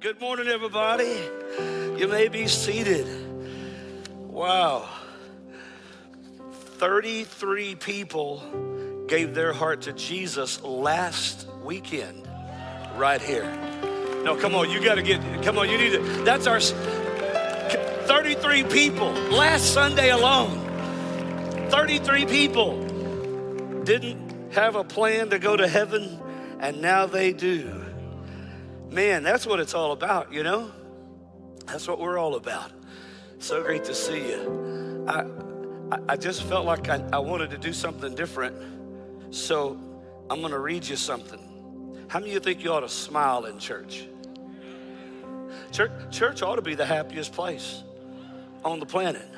Good morning, everybody. You may be seated. Wow. 33 people gave their heart to Jesus last weekend, right here. No, come on, you got to get, come on, you need to, that's our 33 people last Sunday alone. 33 people didn't have a plan to go to heaven, and now they do. Man, that's what it's all about, you know? That's what we're all about. So great to see you. I, I just felt like I, I wanted to do something different. So I'm going to read you something. How many of you think you ought to smile in church? Church, church ought to be the happiest place on the planet.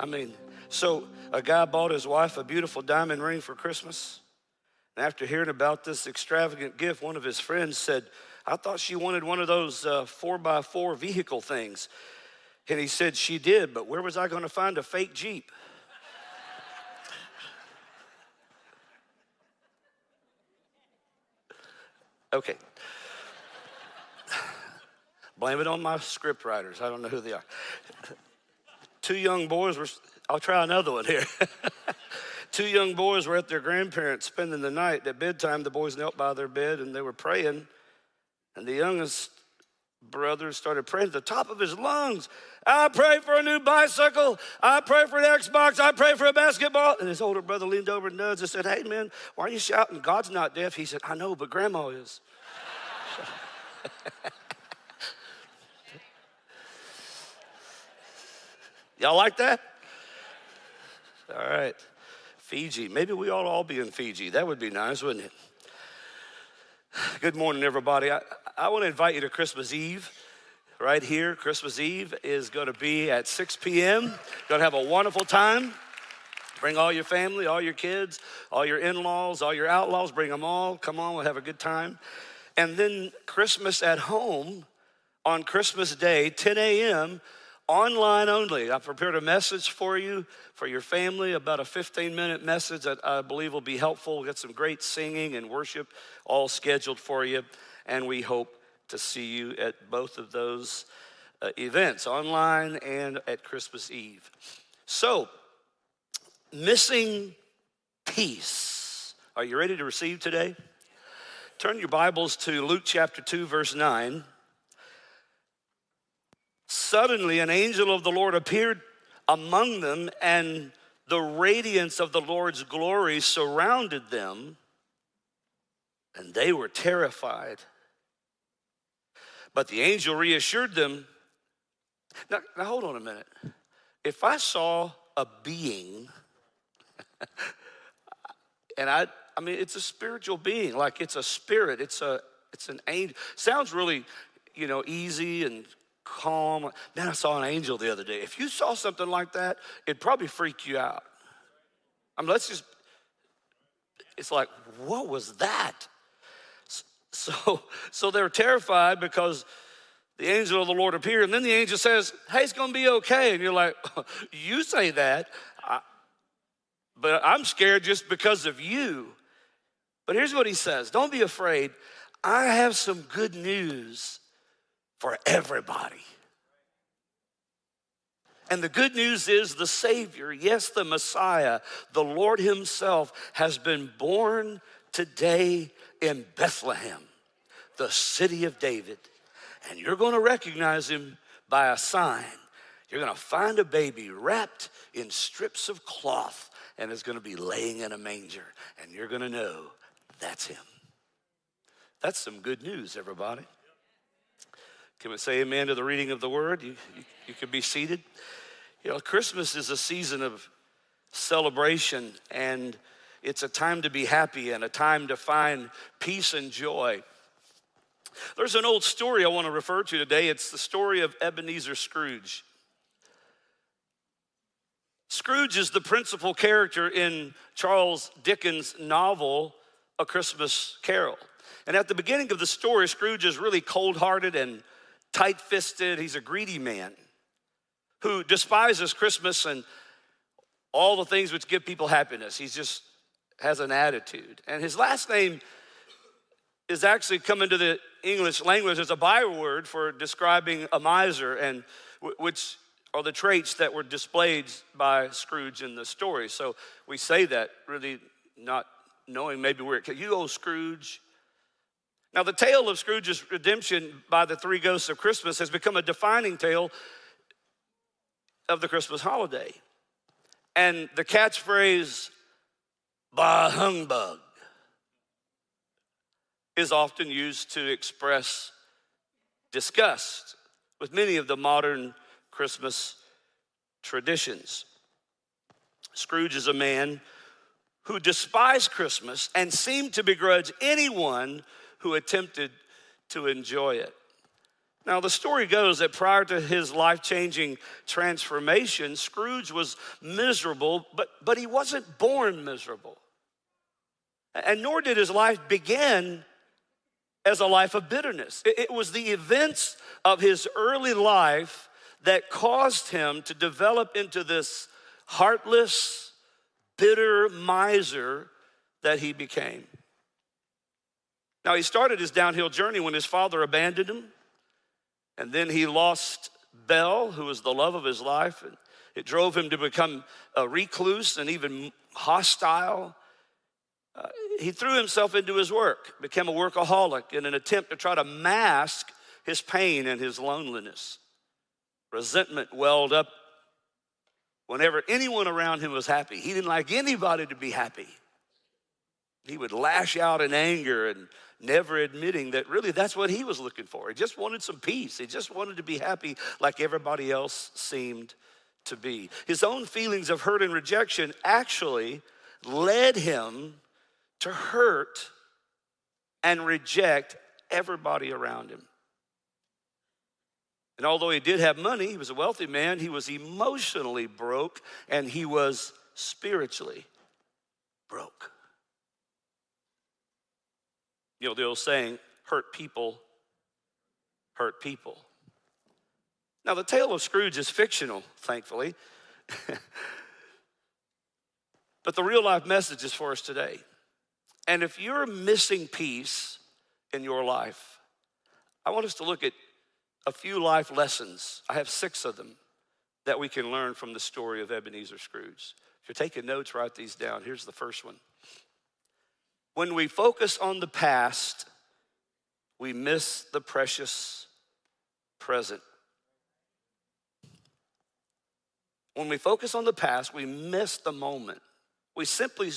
I mean, so a guy bought his wife a beautiful diamond ring for Christmas. And after hearing about this extravagant gift, one of his friends said, I thought she wanted one of those uh, four by four vehicle things. And he said, She did, but where was I going to find a fake Jeep? okay. Blame it on my script writers. I don't know who they are. Two young boys were, I'll try another one here. Two young boys were at their grandparents spending the night. At bedtime, the boys knelt by their bed and they were praying. And the youngest brother started praying at the top of his lungs. I pray for a new bicycle. I pray for an Xbox. I pray for a basketball. And his older brother leaned over and nudged and said, Hey, man, why are you shouting? God's not deaf. He said, I know, but grandma is. Y'all like that? All right. Fiji. Maybe we ought to all be in Fiji. That would be nice, wouldn't it? Good morning, everybody. I, I want to invite you to Christmas Eve right here. Christmas Eve is going to be at 6 p.m. Going to have a wonderful time. Bring all your family, all your kids, all your in laws, all your outlaws, bring them all. Come on, we'll have a good time. And then Christmas at home on Christmas Day, 10 a.m., online only. I prepared a message for you, for your family, about a 15 minute message that I believe will be helpful. We got some great singing and worship all scheduled for you, and we hope to see you at both of those uh, events, online and at Christmas Eve. So, missing peace. Are you ready to receive today? Turn your Bibles to Luke chapter 2, verse 9. Suddenly, an angel of the Lord appeared among them, and the radiance of the Lord's glory surrounded them, and they were terrified. But the angel reassured them. Now, now hold on a minute. If I saw a being, and I, I mean, it's a spiritual being, like it's a spirit, it's a, it's an angel. Sounds really, you know, easy and calm. Man, I saw an angel the other day. If you saw something like that, it'd probably freak you out. I mean, let's just, it's like, what was that? So, so they're terrified because the angel of the Lord appeared, and then the angel says, Hey, it's gonna be okay. And you're like, You say that, I, but I'm scared just because of you. But here's what he says Don't be afraid. I have some good news for everybody. And the good news is the Savior, yes, the Messiah, the Lord Himself, has been born today in Bethlehem, the city of David. And you're going to recognize Him by a sign. You're going to find a baby wrapped in strips of cloth and is going to be laying in a manger. And you're going to know that's Him. That's some good news, everybody. Can we say amen to the reading of the word? You, you, you can be seated. You know, Christmas is a season of celebration and it's a time to be happy and a time to find peace and joy. There's an old story I want to refer to today. It's the story of Ebenezer Scrooge. Scrooge is the principal character in Charles Dickens' novel, A Christmas Carol. And at the beginning of the story, Scrooge is really cold hearted and tight fisted, he's a greedy man who despises Christmas and all the things which give people happiness. He just has an attitude. And his last name is actually come into the English language as a byword for describing a miser, and which are the traits that were displayed by Scrooge in the story. So we say that really not knowing maybe where it came. you owe Scrooge. Now, the tale of Scrooge's redemption by the three ghosts of Christmas has become a defining tale of the Christmas holiday. And the catchphrase, bah humbug, is often used to express disgust with many of the modern Christmas traditions. Scrooge is a man who despised Christmas and seemed to begrudge anyone who attempted to enjoy it. Now, the story goes that prior to his life changing transformation, Scrooge was miserable, but, but he wasn't born miserable. And nor did his life begin as a life of bitterness. It, it was the events of his early life that caused him to develop into this heartless, bitter miser that he became. Now, he started his downhill journey when his father abandoned him, and then he lost Belle, who was the love of his life, and it drove him to become a recluse and even hostile. Uh, he threw himself into his work, became a workaholic in an attempt to try to mask his pain and his loneliness. Resentment welled up whenever anyone around him was happy. He didn't like anybody to be happy. He would lash out in anger and never admitting that really that's what he was looking for. He just wanted some peace. He just wanted to be happy like everybody else seemed to be. His own feelings of hurt and rejection actually led him to hurt and reject everybody around him. And although he did have money, he was a wealthy man, he was emotionally broke and he was spiritually broke. You know, the old saying, hurt people hurt people. Now, the tale of Scrooge is fictional, thankfully. but the real life message is for us today. And if you're missing peace in your life, I want us to look at a few life lessons. I have six of them that we can learn from the story of Ebenezer Scrooge. If you're taking notes, write these down. Here's the first one when we focus on the past, we miss the precious present. When we focus on the past, we miss the moment. We simply,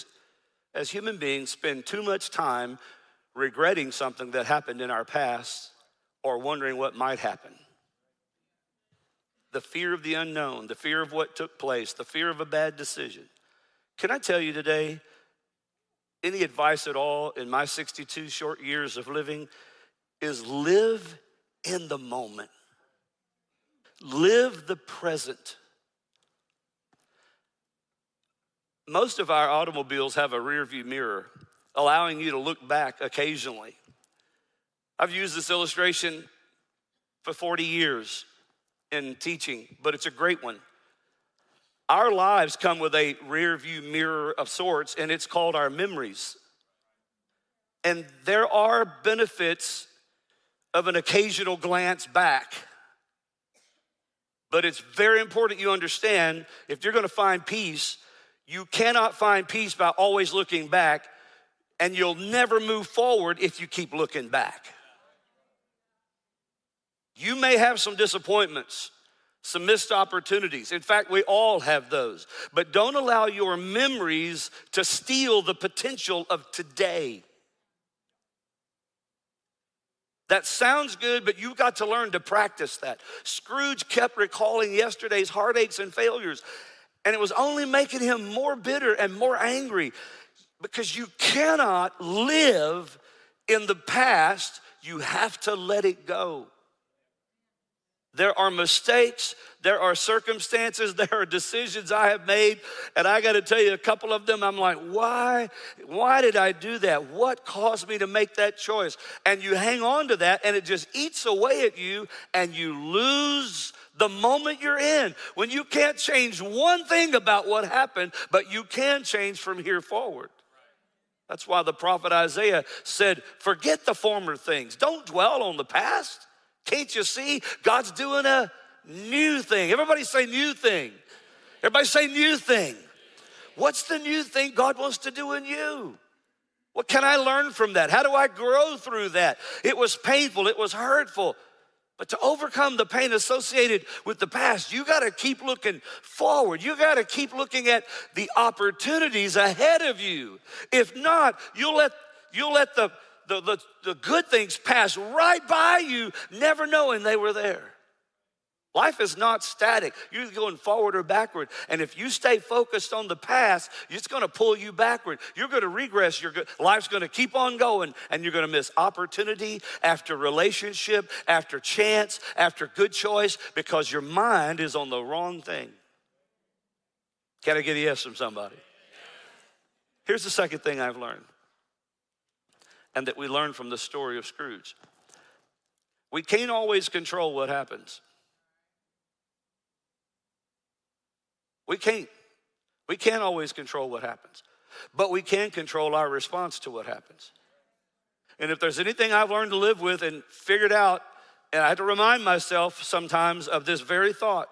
as human beings, spend too much time regretting something that happened in our past or wondering what might happen. The fear of the unknown, the fear of what took place, the fear of a bad decision. Can I tell you today, any advice at all in my 62 short years of living is live in the moment. Live the present. Most of our automobiles have a rear view mirror, allowing you to look back occasionally. I've used this illustration for 40 years in teaching, but it's a great one. Our lives come with a rear view mirror of sorts, and it's called our memories. And there are benefits of an occasional glance back. But it's very important you understand if you're gonna find peace, you cannot find peace by always looking back, and you'll never move forward if you keep looking back. You may have some disappointments some missed opportunities. In fact, we all have those. But don't allow your memories to steal the potential of today. That sounds good, but you've got to learn to practice that. Scrooge kept recalling yesterday's heartaches and failures, and it was only making him more bitter and more angry because you cannot live in the past, you have to let it go. There are mistakes, there are circumstances, there are decisions I have made, and I got to tell you a couple of them. I'm like, why? Why did I do that? What caused me to make that choice? And you hang on to that, and it just eats away at you, and you lose the moment you're in when you can't change one thing about what happened, but you can change from here forward. That's why the prophet Isaiah said, Forget the former things. Don't dwell on the past. Can't you see? God's doing a new thing. Everybody say new thing. Everybody say new thing. What's the new thing God wants to do in you? What can I learn from that? How do I grow through that? It was painful, it was hurtful. But to overcome the pain associated with the past, you got to keep looking forward. You got to keep looking at the opportunities ahead of you. If not, you'll let you'll let the the, the, the good things pass right by you, never knowing they were there. Life is not static. You're going forward or backward. And if you stay focused on the past, it's going to pull you backward. You're going to regress. Your life's going to keep on going, and you're going to miss opportunity after relationship, after chance, after good choice, because your mind is on the wrong thing. Can I get a yes from somebody? Here's the second thing I've learned, and that we learn from the story of Scrooge. We can't always control what happens. We can't. We can't always control what happens, but we can control our response to what happens. And if there's anything I've learned to live with and figured out, and I have to remind myself sometimes of this very thought,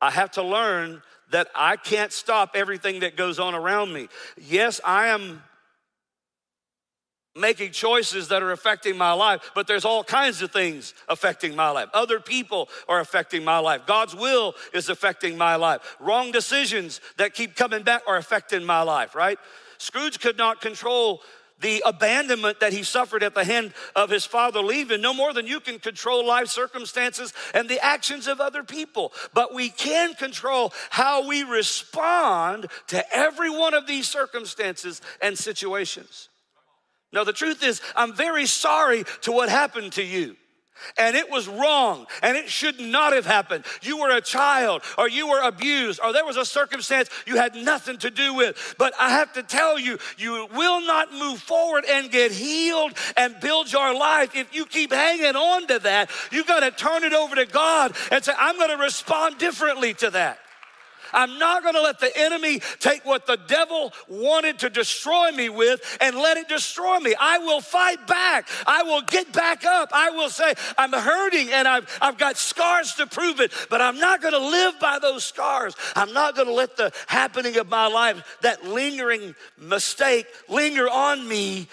I have to learn that I can't stop everything that goes on around me. Yes, I am making choices that are affecting my life, but there's all kinds of things affecting my life. Other people are affecting my life. God's will is affecting my life. Wrong decisions that keep coming back are affecting my life, right? Scrooge could not control the abandonment that he suffered at the hand of his father leaving, no more than you can control life circumstances and the actions of other people. But we can control how we respond to every one of these circumstances and situations. No, the truth is, I'm very sorry to what happened to you. And it was wrong, and it should not have happened. You were a child, or you were abused, or there was a circumstance you had nothing to do with. But I have to tell you, you will not move forward and get healed and build your life if you keep hanging on to that. You got to turn it over to God and say, I'm going to respond differently to that. I'm not going to let the enemy take what the devil wanted to destroy me with and let it destroy me. I will fight back. I will get back up. I will say, I'm hurting and I've, I've got scars to prove it, but I'm not going to live by those scars. I'm not going to let the happening of my life, that lingering mistake, linger on me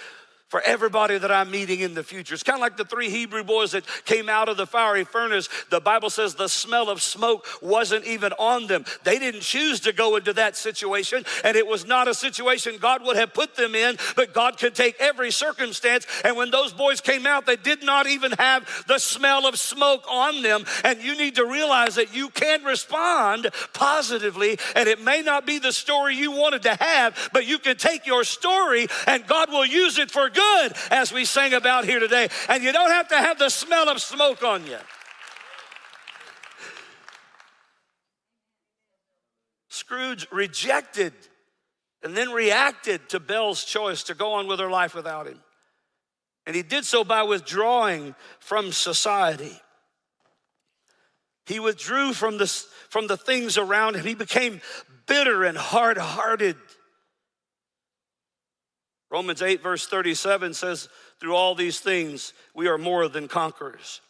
for everybody that I'm meeting in the future. It's kind of like the three Hebrew boys that came out of the fiery furnace. The Bible says the smell of smoke wasn't even on them. They didn't choose to go into that situation, and it was not a situation God would have put them in, but God could take every circumstance. And when those boys came out, they did not even have the smell of smoke on them. And you need to realize that you can respond positively, and it may not be the story you wanted to have, but you can take your story and God will use it for good good, as we sang about here today. And you don't have to have the smell of smoke on you. Scrooge rejected and then reacted to Belle's choice to go on with her life without him. And he did so by withdrawing from society. He withdrew from the, from the things around him. He became bitter and hard hearted. Romans 8, verse 37 says, Through all these things, we are more than conquerors.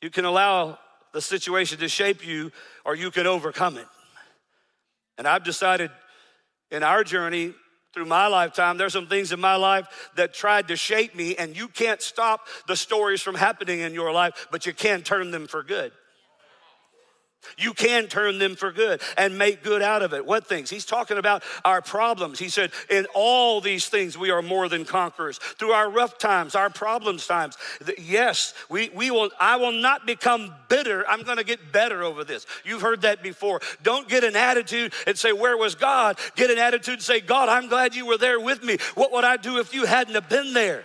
You can allow the situation to shape you, or you can overcome it. And I've decided in our journey through my lifetime, there's some things in my life that tried to shape me, and you can't stop the stories from happening in your life, but you can turn them for good. You can turn them for good and make good out of it. What things? He's talking about our problems. He said, In all these things, we are more than conquerors. Through our rough times, our problems times. Yes, we, we will, I will not become bitter. I'm going to get better over this. You've heard that before. Don't get an attitude and say, Where was God? Get an attitude and say, God, I'm glad you were there with me. What would I do if you hadn't have been there?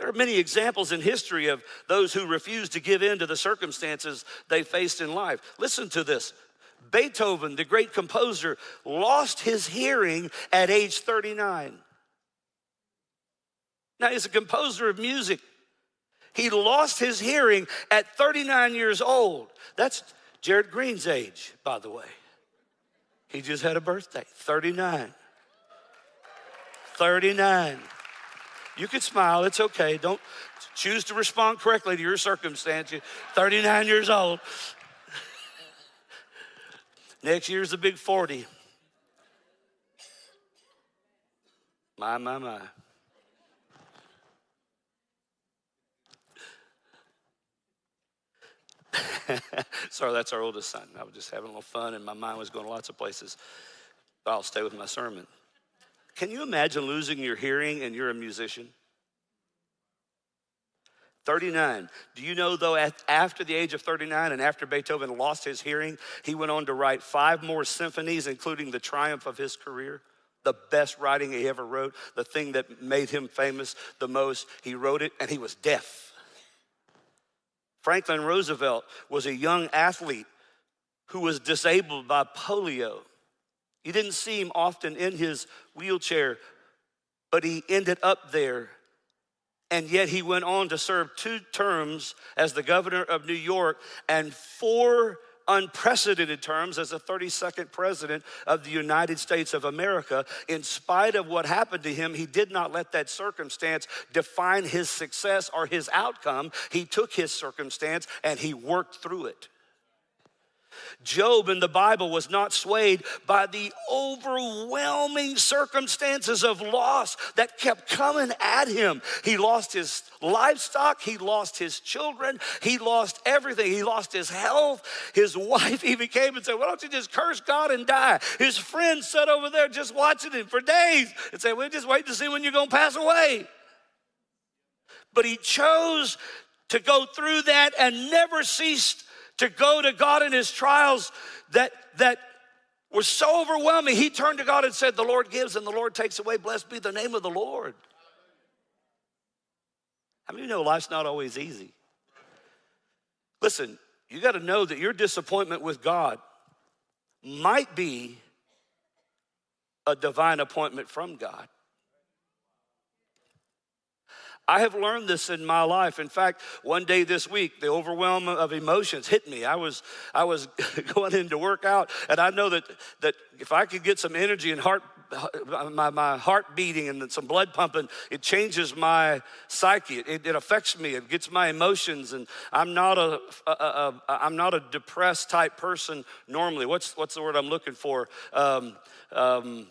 There are many examples in history of those who refused to give in to the circumstances they faced in life. Listen to this. Beethoven, the great composer, lost his hearing at age 39. Now, he's a composer of music. He lost his hearing at 39 years old. That's Jared Green's age, by the way. He just had a birthday, 39. 39. You can smile, it's okay. Don't choose to respond correctly to your circumstance. You're 39 years old. Next year's a big 40. My, my, my. Sorry, that's our oldest son. I was just having a little fun, and my mind was going lots of places. But I'll stay with my sermon. Can you imagine losing your hearing and you're a musician? 39. Do you know, though, after the age of 39 and after Beethoven lost his hearing, he went on to write five more symphonies, including the triumph of his career? The best writing he ever wrote, the thing that made him famous the most. He wrote it and he was deaf. Franklin Roosevelt was a young athlete who was disabled by polio. You didn't see him often in his wheelchair, but he ended up there. And yet he went on to serve two terms as the governor of New York and four unprecedented terms as the 32nd president of the United States of America. In spite of what happened to him, he did not let that circumstance define his success or his outcome. He took his circumstance and he worked through it. Job in the Bible was not swayed by the overwhelming circumstances of loss that kept coming at him. He lost his livestock, he lost his children, he lost everything. He lost his health. His wife even came and said, Why don't you just curse God and die? His friends sat over there just watching him for days and said, We'll just wait to see when you're going to pass away. But he chose to go through that and never ceased to go to God in his trials that, that were so overwhelming. He turned to God and said, The Lord gives and the Lord takes away. Blessed be the name of the Lord. How many of you know life's not always easy? Listen, you got to know that your disappointment with God might be a divine appointment from God. I have learned this in my life. In fact, one day this week, the overwhelm of emotions hit me. I was, I was going in to work out, and I know that, that if I could get some energy and heart, my, my heart beating and some blood pumping, it changes my psyche. It, it affects me. It gets my emotions, and I'm not a, I'm not a depressed type person normally. What's, what's the word I'm looking for? Um, um,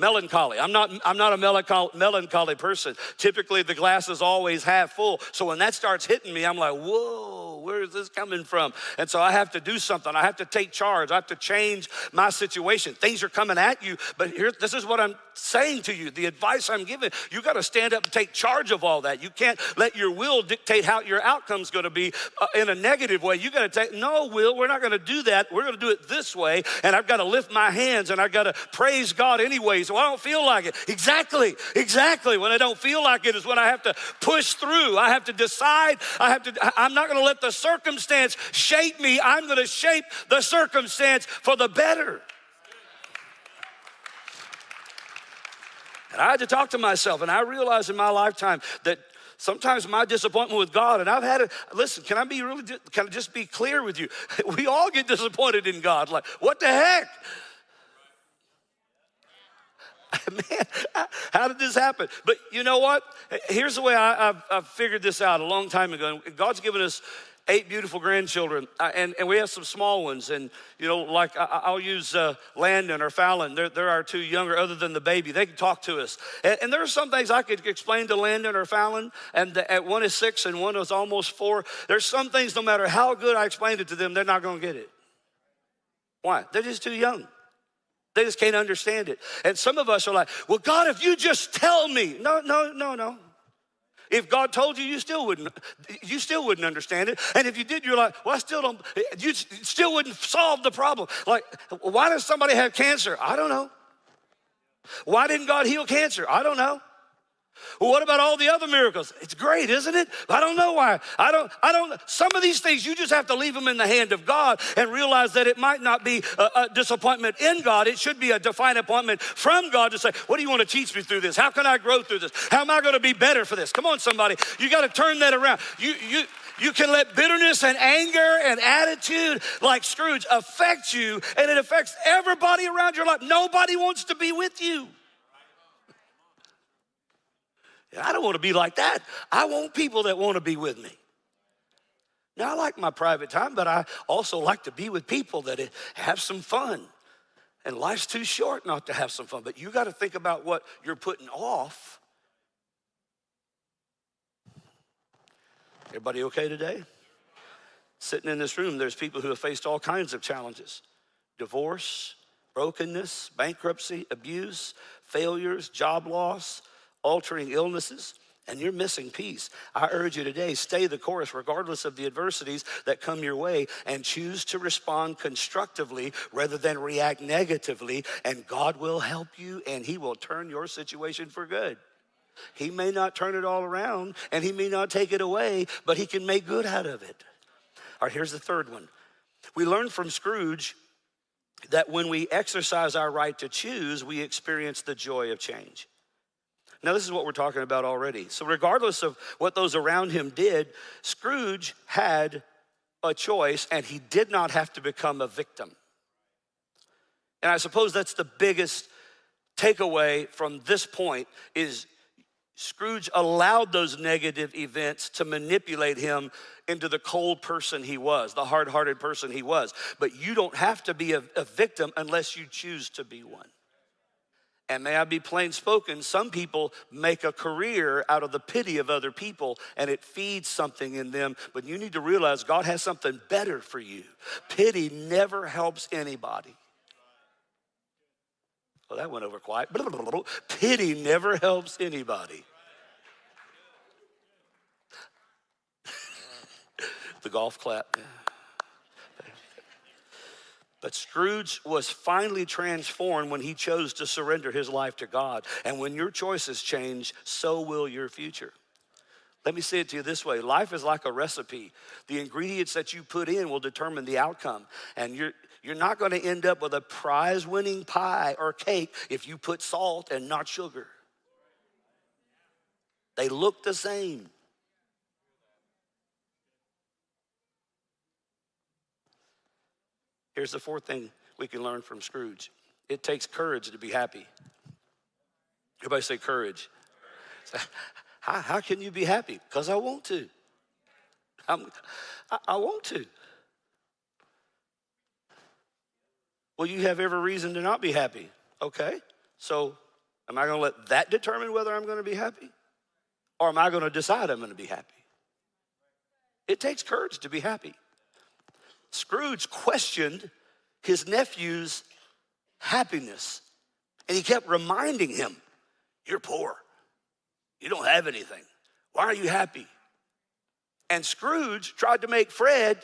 Melancholy. I'm not, I'm not a melancholy, melancholy person. Typically, the glass is always half full. So when that starts hitting me, I'm like, whoa, is this coming from? And so I have to do something. I have to take charge. I have to change my situation. Things are coming at you, but here, this is what I'm saying to you. The advice I'm giving, you got to stand up and take charge of all that. You can't let your will dictate how your outcome's going to be uh, in a negative way. You got to take, no, will, we're not going to do that. We're going to do it this way. And I've got to lift my hands and I've got to praise God anyway. so I don't feel like it. Exactly, exactly. When I don't feel like it is when I have to push through. I have to decide. I have to, I'm not gonna let the circumstance shape me. I'm gonna shape the circumstance for the better. And I had to talk to myself, and I realized in my lifetime that sometimes my disappointment with God, and I've had it. Listen, can I be really? Can I just be clear with you? We all get disappointed in God. Like, what the heck? man, how did this happen? But you know what? Here's the way I, have I've figured this out a long time ago. God's given us eight beautiful grandchildren, and, and we have some small ones. And, you know, like I, will use uh, Landon or Fallon. They're, they're our two younger, other than the baby. They can talk to us. And, and there are some things I could explain to Landon or Fallon, and the, one is six and one is almost four. There's some things, no matter how good I explained it to them, they're not going to get it. Why? They're just too young. They just can't understand it. And some of us are like, well, God, if you just tell me. No, no, no, no. If God told you, you still wouldn't, you still wouldn't understand it. And if you did, you're like, well, I still don't, you still wouldn't solve the problem. Like, why does somebody have cancer? I don't know. Why didn't God heal cancer? I don't know. Well, what about all the other miracles? It's great, isn't it? I don't know why. I don't, I don't, some of these things you just have to leave them in the hand of God and realize that it might not be a, a disappointment in God. It should be a divine appointment from God to say, what do you want to teach me through this? How can I grow through this? How am I going to be better for this? Come on, somebody. You got to turn that around. You, you, You can let bitterness and anger and attitude, like Scrooge, affect you, and it affects everybody around your life. Nobody wants to be with you. I don't want to be like that. I want people that want to be with me. Now, I like my private time, but I also like to be with people that have some fun. And life's too short not to have some fun. But you got to think about what you're putting off. Everybody okay today? Sitting in this room, there's people who have faced all kinds of challenges divorce, brokenness, bankruptcy, abuse, failures, job loss, altering illnesses and you're missing peace, I urge you today, stay the course regardless of the adversities that come your way and choose to respond constructively rather than react negatively. And God will help you and He will turn your situation for good. He may not turn it all around and He may not take it away, but He can make good out of it. All right, here's the third one. We learned from Scrooge that when we exercise our right to choose, we experience the joy of change. Now, this is what we're talking about already. So, regardless of what those around him did, Scrooge had a choice and he did not have to become a victim. And I suppose that's the biggest takeaway from this point is Scrooge allowed those negative events to manipulate him into the cold person he was, the hard hearted person he was. But you don't have to be a, a victim unless you choose to be one. And may I be plain spoken, some people make a career out of the pity of other people and it feeds something in them. But you need to realize God has something better for you. Pity never helps anybody. Well, that went over quiet. Pity never helps anybody. the golf clap. But Scrooge was finally transformed when he chose to surrender his life to God. And when your choices change, so will your future. Let me say it to you this way life is like a recipe. The ingredients that you put in will determine the outcome. And you're, you're not going to end up with a prize winning pie or cake if you put salt and not sugar. They look the same. Here's the fourth thing we can learn from Scrooge it takes courage to be happy. Everybody say courage. How, how can you be happy? Because I want to. I'm, I, I want to. Well, you have every reason to not be happy. Okay, so am I going to let that determine whether I'm going to be happy? Or am I going to decide I'm going to be happy? It takes courage to be happy. Scrooge questioned his nephew's happiness. And he kept reminding him, You're poor. You don't have anything. Why are you happy? And Scrooge tried to make Fred,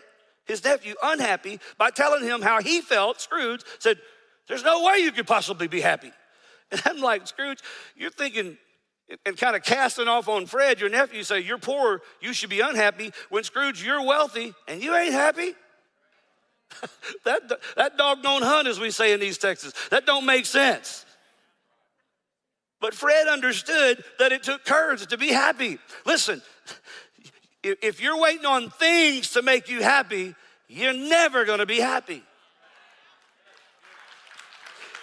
his nephew, unhappy by telling him how he felt. Scrooge said, There's no way you could possibly be happy. And I'm like, Scrooge, you're thinking and kind of casting off on Fred, your nephew, say, You're poor, you should be unhappy. When Scrooge, you're wealthy and you ain't happy. that, that dog don't hunt, as we say in East Texas. That don't make sense. But Fred understood that it took courage to be happy. Listen, if you're waiting on things to make you happy, you're never gonna be happy.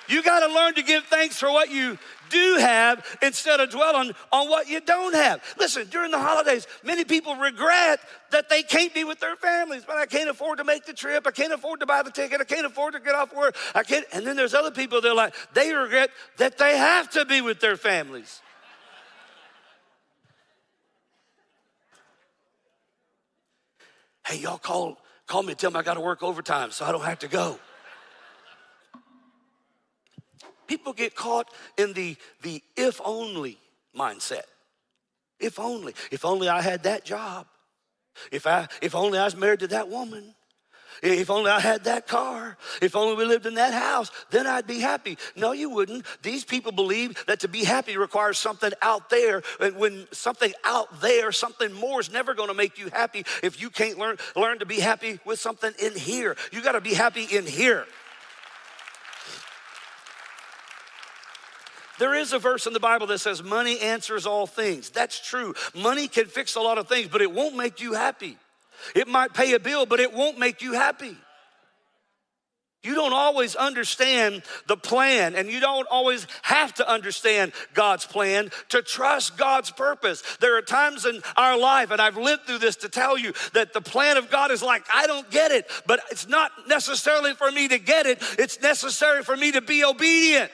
You got to learn to give thanks for what you do have instead of dwelling on what you don't have. Listen, during the holidays, many people regret that they can't be with their families. But I can't afford to make the trip. I can't afford to buy the ticket. I can't afford to get off work. I can't. And then there's other people that are like, they regret that they have to be with their families. hey, y'all call, call me and tell me I got to work overtime so I don't have to go. People get caught in the, the if only mindset. If only, if only I had that job. If I if only I was married to that woman. If only I had that car, if only we lived in that house, then I'd be happy. No, you wouldn't. These people believe that to be happy requires something out there. And when something out there, something more is never going to make you happy if you can't learn, learn to be happy with something in here. You got to be happy in here. There is a verse in the Bible that says money answers all things. That's true. Money can fix a lot of things, but it won't make you happy. It might pay a bill, but it won't make you happy. You don't always understand the plan, and you don't always have to understand God's plan to trust God's purpose. There are times in our life, and I've lived through this to tell you that the plan of God is like, I don't get it, but it's not necessarily for me to get it, it's necessary for me to be obedient.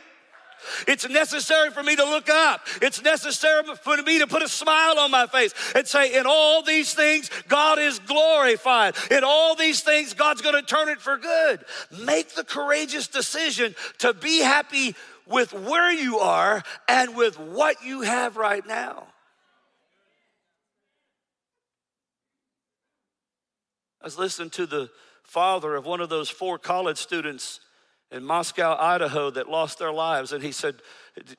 It's necessary for me to look up. It's necessary for me to put a smile on my face and say, in all these things, God is glorified. In all these things, God's going to turn it for good. Make the courageous decision to be happy with where you are and with what you have right now. I was listening to the father of one of those four college students in Moscow, Idaho, that lost their lives. And he said,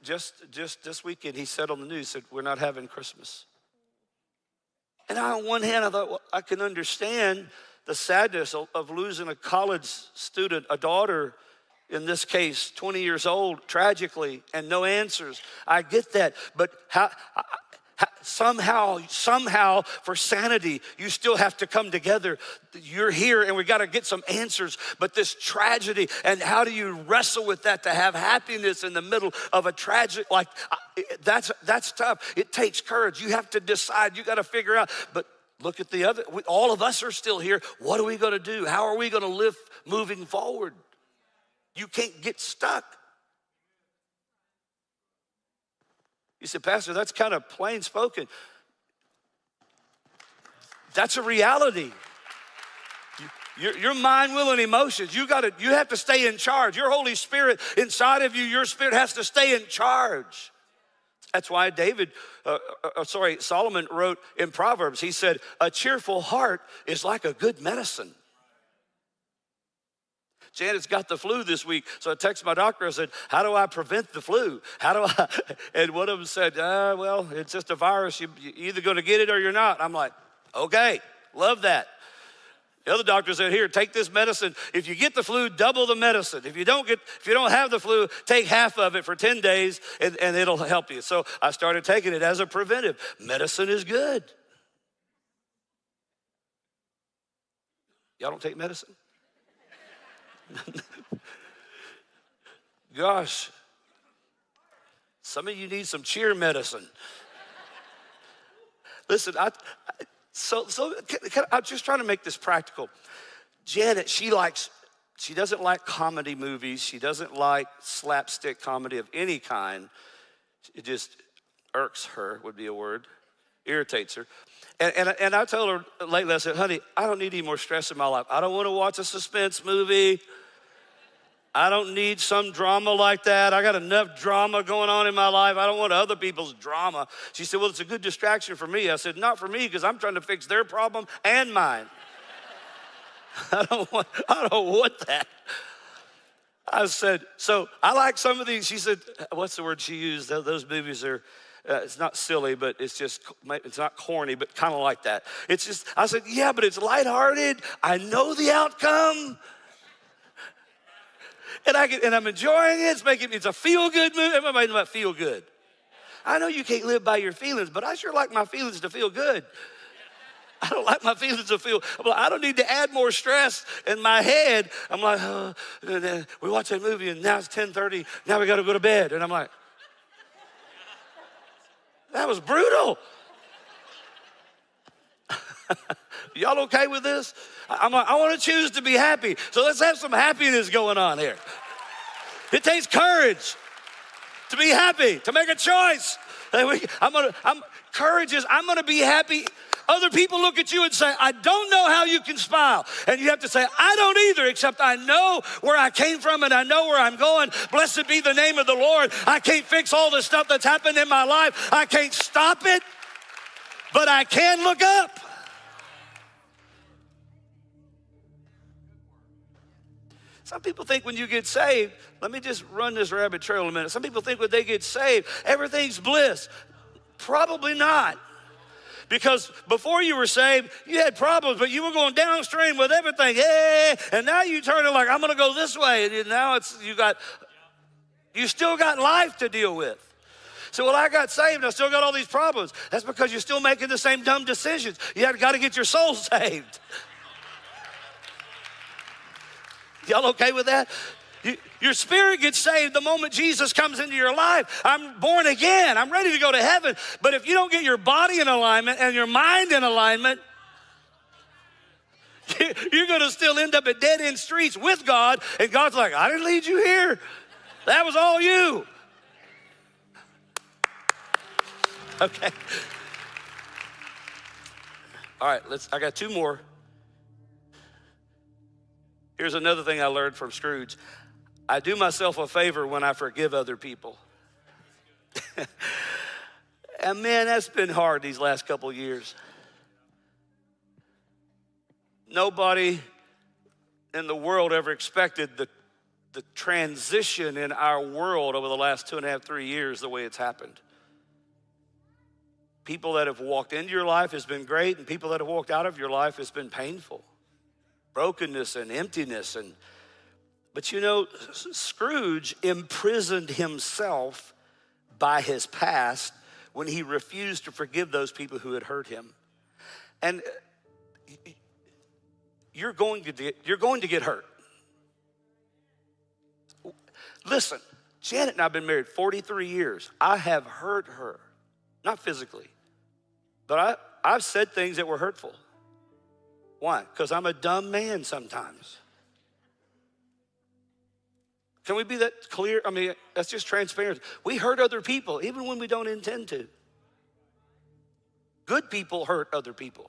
just, just this weekend, he said on the news, said, We're not having Christmas. And on one hand, I thought, well, I can understand the sadness of, of losing a college student, a daughter, in this case, 20 years old, tragically, and no answers. I get that. But how, somehow, somehow, for sanity, you still have to come together. You're here and we got to get some answers. But this tragedy, and how do you wrestle with that to have happiness in the middle of a tragedy? Like, that's, that's tough. It takes courage. You have to decide, you got to figure out. But look at the other, all of us are still here. What are we going to do? How are we going to live moving forward? You can't get stuck. You said, Pastor, that's kind of plain spoken. That's a reality. Your, your, mind, will, and emotions, you got to, you have to stay in charge. Your Holy Spirit inside of you, your spirit has to stay in charge. That's why David, uh, uh, uh sorry, Solomon wrote in Proverbs, he said, A cheerful heart is like a good medicine. Janet's got the flu this week. So I texted my doctor. I said, How do I prevent the flu? How do I? And one of them said, uh, Well, it's just a virus. You, are either going to get it or you're not. I'm like, Okay, love that. The other doctor said, "Here, take this medicine. If you get the flu, double the medicine. If you don't get, if you don't have the flu, take half of it for ten days, and, and it'll help you." So I started taking it as a preventive. Medicine is good. Y'all don't take medicine? Gosh, some of you need some cheer medicine. Listen, I, so so can, I'm just trying to make this practical. Janet, she likes she doesn't like comedy movies. She doesn't like slapstick comedy of any kind. It just irks her, would be a word, irritates her. And, and, and I told her lately, I said, honey, I don't need any more stress in my life. I don't want to watch a suspense movie. I don't need some drama like that. I got enough drama going on in my life. I don't want other people's drama. She said, Well, it's a good distraction for me. I said, Not for me, because I'm trying to fix their problem and mine. I don't want, I don't want that. I said, So I like some of these. She said, What's the word she used? Those movies are. Uh, it's not silly, but it's just, it's not corny, but kind of like that. It's just, I said, yeah, but it's lighthearted. I know the outcome and I can, and I'm enjoying it. It's making it's a feel good movie. Everybody about feel good. I know you can't live by your feelings, but I sure like my feelings to feel good. I don't like my feelings to feel. Like, I don't need to add more stress in my head. I'm like, oh, we watch that movie and now it's 10:30. Now we got to go to bed, and I'm like, that was brutal. Y'all okay with this? I'm I want to choose to be happy. So let's have some happiness going on here. It takes courage to be happy, to make a choice. I'm gonna, I'm, courage is, I'm gonna be happy. Other people look at you and say, I don't know how you can smile. And you have to say, I don't either, except I know where I came from and I know where I'm going. Blessed be the name of the Lord. I can't fix all the stuff that's happened in my life, I can't stop it, but I can look up. Some people think when you get saved, let me just run this rabbit trail a minute. Some people think when they get saved, everything's bliss. Probably not. Because before you were saved, you had problems, but you were going downstream with everything. Hey, and now you turn it like, I'm going to go this way. And now it's, you got, you still got life to deal with. So, well, I got saved I still got all these problems. That's because you're still making the same dumb decisions. You got to get your soul saved. Y'all okay with that? You, your spirit gets saved the moment Jesus comes into your life. I'm born again. I'm ready to go to heaven. But if you don't get your body in alignment and your mind in alignment, you're going to still end up at dead end streets with God. And God's like, I didn't lead you here. That was all you. Okay. All right, let's I got two more. Here's another thing I learned from Scrooge. I do myself a favor when I forgive other people. and man, that's been hard these last couple years. Nobody in the world ever expected the, the transition in our world over the last two and a half, three years the way it's happened. People that have walked into your life has been great, and people that have walked out of your life has been painful. Brokenness and emptiness. And but you know, Scrooge imprisoned himself by his past when he refused to forgive those people who had hurt him. And uh, you're going to get, you're going to get hurt. Listen, Janet and I have been married 43 years. I have hurt her, not physically, but I, I've said things that were hurtful. Why? Because I'm a dumb man sometimes. Can we be that clear? I mean, that's just transparent. We hurt other people even when we don't intend to. Good people hurt other people.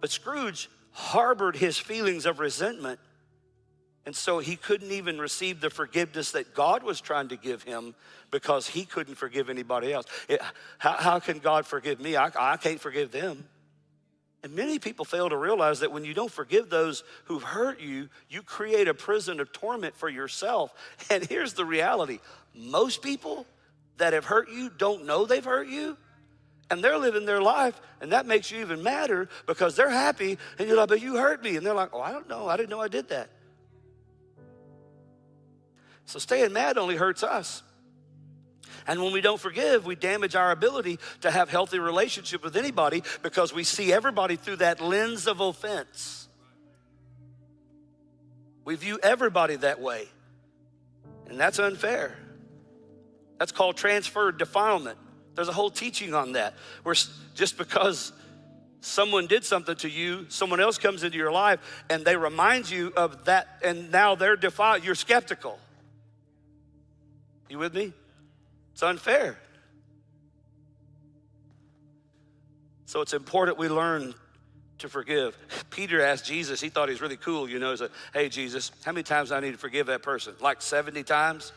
But Scrooge harbored his feelings of resentment, and so he couldn't even receive the forgiveness that God was trying to give him because he couldn't forgive anybody else. It, how, how, can God forgive me? I, I can't forgive them. And many people fail to realize that when you don't forgive those who've hurt you, you create a prison of torment for yourself. And here's the reality most people that have hurt you don't know they've hurt you and they're living their life, and that makes you even madder because they're happy, and you're like, but you hurt me. And they're like, oh, I don't know. I didn't know I did that. So staying mad only hurts us. And when we don't forgive, we damage our ability to have healthy relationship with anybody because we see everybody through that lens of offense. We view everybody that way. And that's unfair. That's called transferred defilement. There's a whole teaching on that, where just because someone did something to you, someone else comes into your life and they remind you of that, and now they're defiled, you're skeptical. You with me? It's unfair. So it's important we learn to forgive. Peter asked Jesus, he thought he was really cool, you know, he said, Hey, Jesus, how many times do I need to forgive that person? Like 70 times?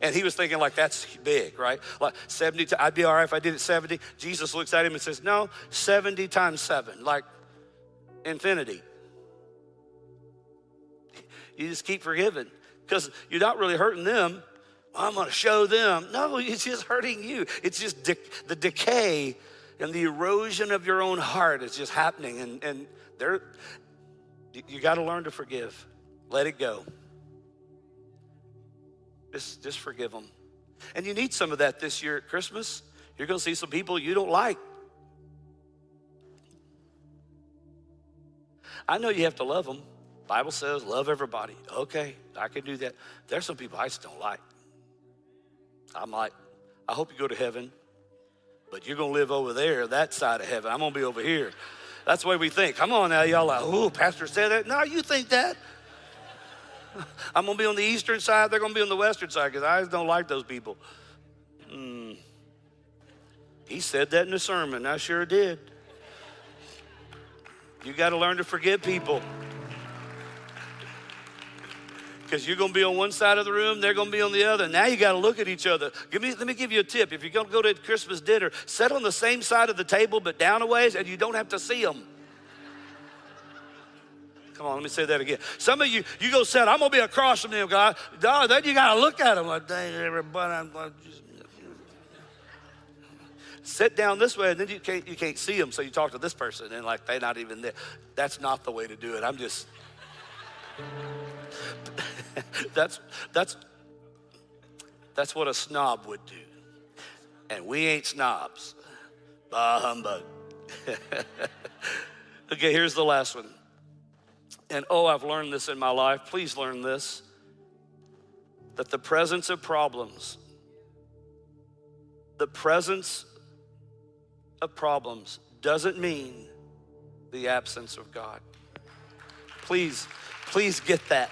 And he was thinking, like, that's big, right? Like 70, I'd be all right if I did it 70. Jesus looks at him and says, No, 70 times seven, like infinity. You just keep forgiving because you're not really hurting them. I'm going to show them. No, it's just hurting you. It's just de- the decay and the erosion of your own heart is just happening. And, and there, you got to learn to forgive. Let it go. Just, just forgive them. And you need some of that this year at Christmas. You're going to see some people you don't like. I know you have to love them. Bible says love everybody. Okay, I can do that. There's some people I just don't like. I'm like, I hope you go to heaven, but you're gonna live over there, that side of heaven. I'm gonna be over here. That's the way we think. Come on now, y'all like, oh, pastor said that. No, you think that. I'm going to be on the eastern side, they're going to be on the western side because I don't like those people. Mm. He said that in the sermon. I sure did. You got to learn to forgive people. Because you're going to be on one side of the room, they're going to be on the other. Now you got to look at each other. Give me, let me give you a tip. If you're going to go to Christmas dinner, sit on the same side of the table but down a ways, and you don't have to see them. Come on, let me say that again. Some of you, you go sit, I'm gonna be across from them, God. Then you gotta look at them like, dang, everybody, I'm just, sit down this way, and then you can't you can't see them, so you talk to this person, and like they're not even there. That's not the way to do it. I'm just that's that's That's what a snob would do. And we ain't snobs. Bah humbug. okay, here's the last one. And oh, I've learned this in my life. Please learn this that the presence of problems, the presence of problems doesn't mean the absence of God. Please, please get that.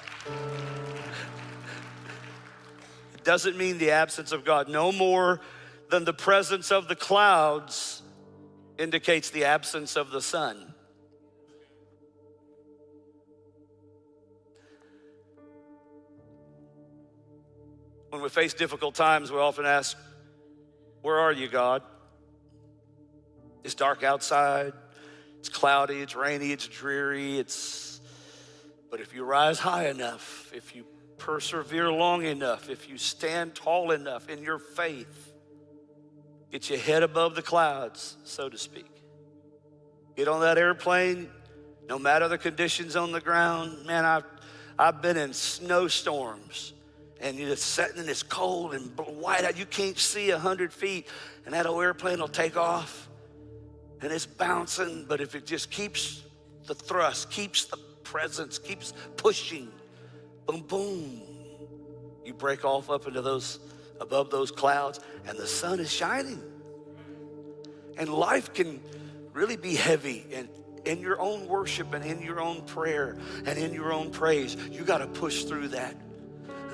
It doesn't mean the absence of God. No more than the presence of the clouds indicates the absence of the sun. When we face difficult times, we often ask, Where are you, God? It's dark outside, it's cloudy, it's rainy, it's dreary, it's but if you rise high enough, if you persevere long enough, if you stand tall enough in your faith, get your head above the clouds, so to speak. Get on that airplane, no matter the conditions on the ground. Man, I've, I've been in snowstorms and you're sitting and it's cold and white out. You can't see a hundred feet, and that old airplane will take off, and it's bouncing. But if it just keeps the thrust, keeps the presence, keeps pushing, boom, boom, you break off up into those above those clouds, and the sun is shining. And life can really be heavy and in your own worship and in your own prayer and in your own praise, you got to push through that.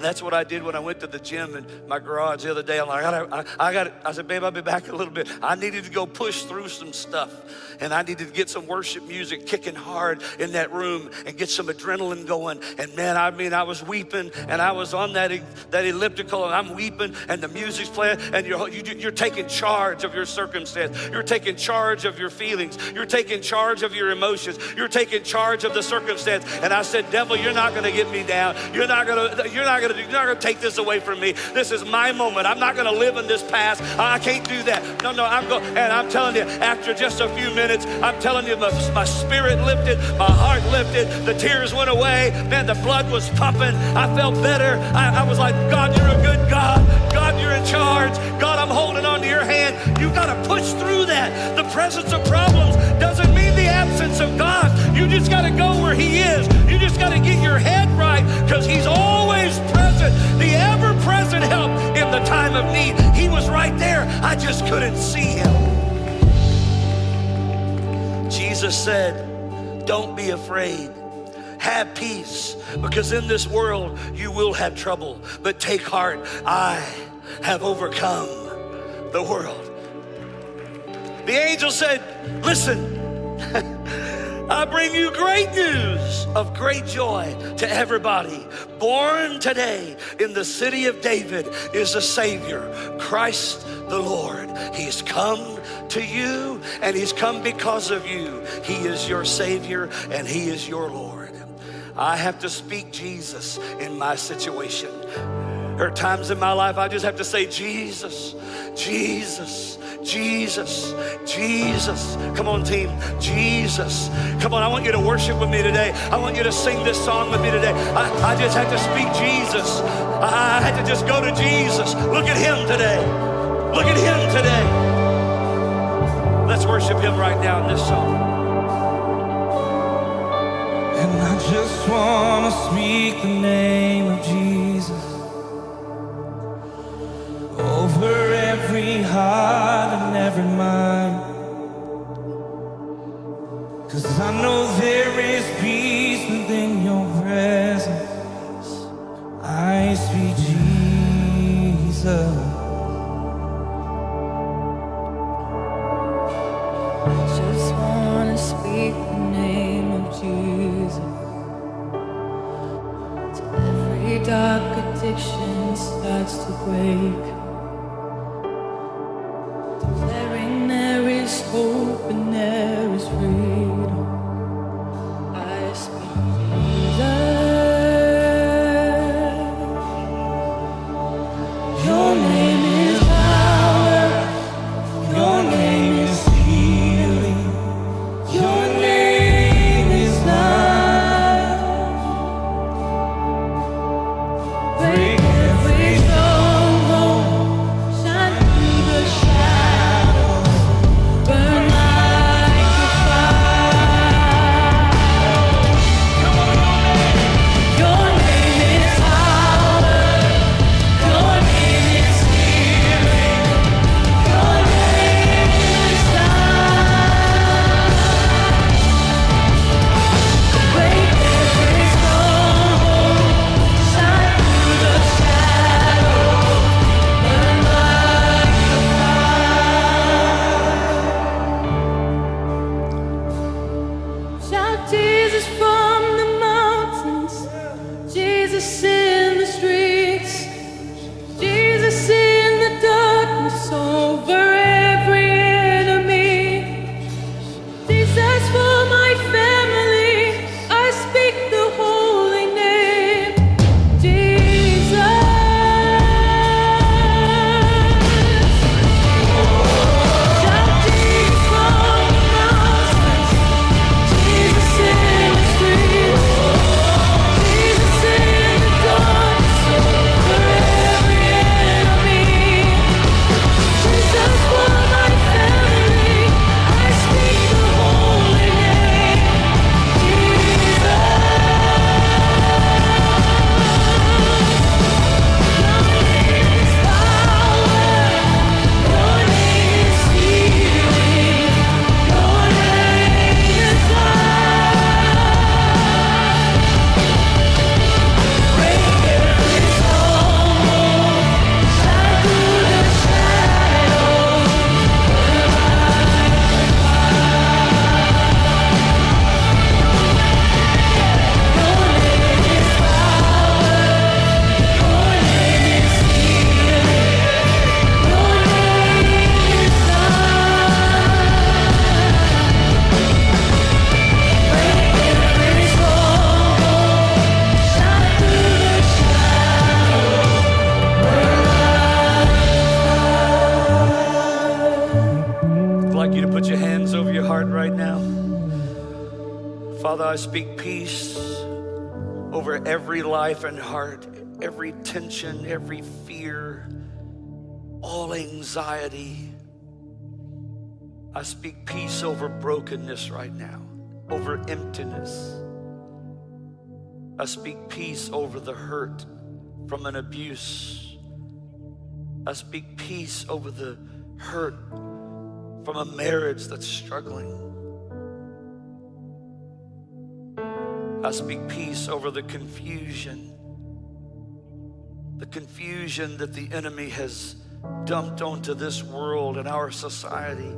That's what I did when I went to the gym in my garage the other day. I'm like, I got, I, I got, I said, babe, I'll be back in a little bit. I needed to go push through some stuff, and I needed to get some worship music kicking hard in that room and get some adrenaline going. And man, I mean, I was weeping, and I was on that that elliptical, and I'm weeping, and the music's playing, and you're you, are you are taking charge of your circumstance. You're taking charge of your feelings. You're taking charge of your emotions. You're taking charge of the circumstance. And I said, devil, you're not going to get me down. You're not going to. You're not going gonna do. You're not gonna take this away from me. This is my moment. I'm not gonna live in this past. I can't do that. No, no, I'm going. And I'm telling you, after just a few minutes, I'm telling you, my, my spirit lifted, my heart lifted, the tears went away. Man, the blood was pumping. I felt better. I, I was like, God, you're a good God. God, you're in charge. God, I'm holding on to your hand. You gotta push through that. The presence of problems doesn't mean the absence of God. You just gotta go where He is. You just gotta get your head right because He's always present present, the ever present help in the time of need. He was right there. I just couldn't see him. Jesus said, Don't be afraid. Have peace, because in this world you will have trouble. But take heart, I have overcome the world. The angel said, Listen, I bring you great news of great joy to everybody. Born today in the city of David is a Savior, Christ the Lord. He's come to you and He's come because of you. He is your Savior and He is your Lord. I have to speak Jesus in my situation. There are times in my life I just have to say, Jesus, Jesus, Jesus, Jesus. Come on, team. Jesus. Come on, I want you to worship with me today. I want you to sing this song with me today. I, I just had to speak Jesus. I, I had to just go to Jesus. Look at him today. Look at him today. Let's worship him right now in this song. And I just want to speak the name of Jesus every heart and every mind. Cause I know there is peace within your presence. I speak Jesus. Just wanna speak the name of Jesus. Till every dark addiction starts to break. Tension, every fear, all anxiety. I speak peace over brokenness right now, over emptiness. I speak peace over the hurt from an abuse. I speak peace over the hurt from a marriage that's struggling. I speak peace over the confusion, the confusion that the enemy has dumped onto this world and our society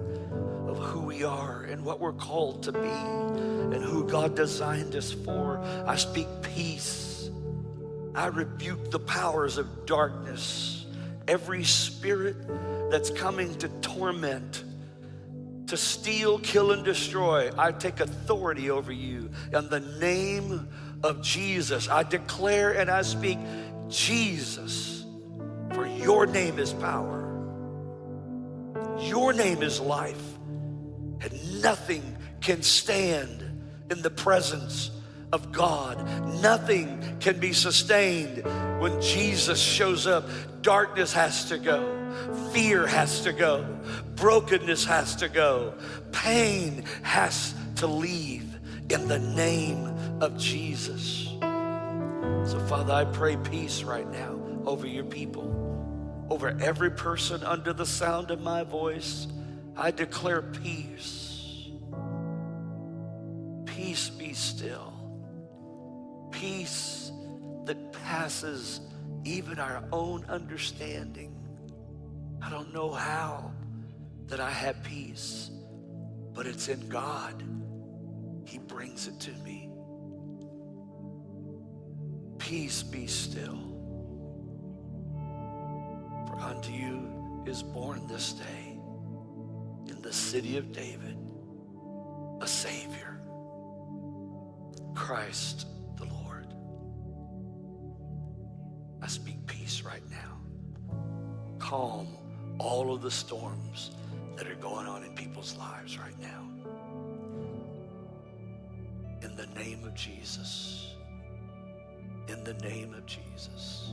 of who we are and what we're called to be and who God designed us for. I speak peace. I rebuke the powers of darkness, every spirit that's coming to torment, to steal, kill, and destroy. I take authority over you in the name of Jesus. I declare and I speak Jesus, for your name is power, your name is life, and nothing can stand in the presence of God. Nothing can be sustained when Jesus shows up. Darkness has to go. Fear has to go. Brokenness has to go. Pain has to leave in the name of Jesus. So, Father, I pray peace right now over your people, over every person under the sound of my voice. I declare peace. Peace be still. Peace that passes even our own understanding. I don't know how that I have peace, but it's in God. He brings it to me. Peace be still. For unto you is born this day in the city of David a Savior, Christ the Lord. I speak peace right now. Calm all of the storms that are going on in people's lives right now. In the name of Jesus. In the name of Jesus.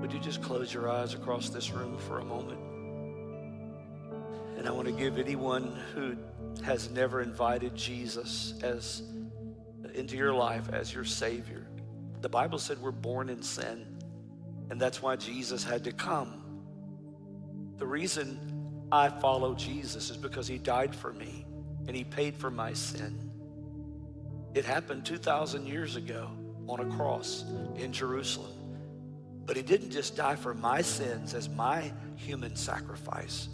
Would you just close your eyes across this room for a moment? And I want to give anyone who has never invited Jesus as into your life as your savior. The Bible said we're born in sin, and that's why Jesus had to come. The reason I follow Jesus is because he died for me and he paid for my sin. It happened 2,000 years ago on a cross in Jerusalem. But he didn't just die for my sins as my human sacrifice.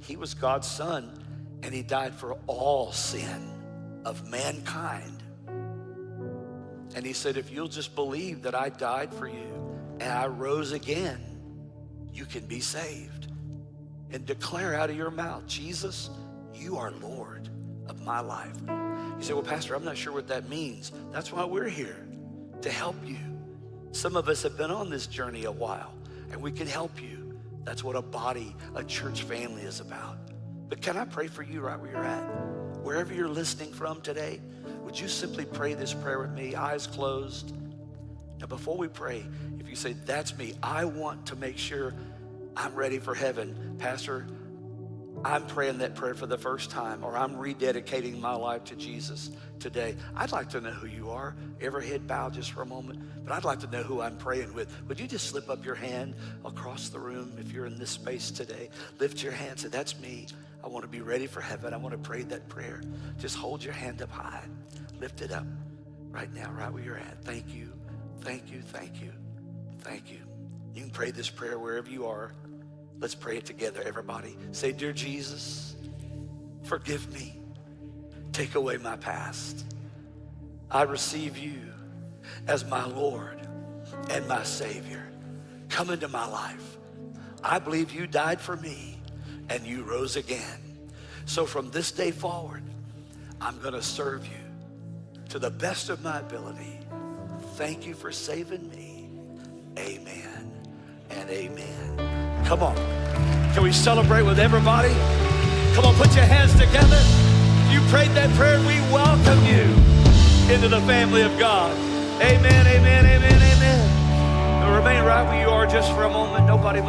He was God's son and he died for all sin of mankind. And he said, if you'll just believe that I died for you and I rose again, you can be saved. And declare out of your mouth, Jesus, you are Lord of my life. You say, well, Pastor, I'm not sure what that means. That's why we're here to help you. Some of us have been on this journey a while and we can help you. That's what a body, a church family is about. But can I pray for you right where you're at? Wherever you're listening from today, would you simply pray this prayer with me, eyes closed? Now, before we pray, if you say, That's me, I want to make sure I'm ready for heaven. Pastor, I'm praying that prayer for the first time, or I'm rededicating my life to Jesus today. I'd like to know who you are. Every head bow just for a moment, but I'd like to know who I'm praying with. Would you just slip up your hand across the room if you're in this space today? Lift your hand, say, That's me. I want to be ready for heaven. I want to pray that prayer. Just hold your hand up high. Lift it up right now, right where you're at. Thank you. Thank you. Thank you. Thank you. You can pray this prayer wherever you are. Let's pray it together, everybody. Say, Dear Jesus, forgive me. Take away my past. I receive you as my Lord and my Savior. Come into my life. I believe you died for me and you rose again. So from this day forward, I'm going to serve you to the best of my ability. Thank you for saving me. Amen and amen. Come on. Can we celebrate with everybody? Come on, put your hands together. You prayed that prayer. We welcome you into the family of God. Amen, amen, amen, amen. Remain right where you are just for a moment. Nobody.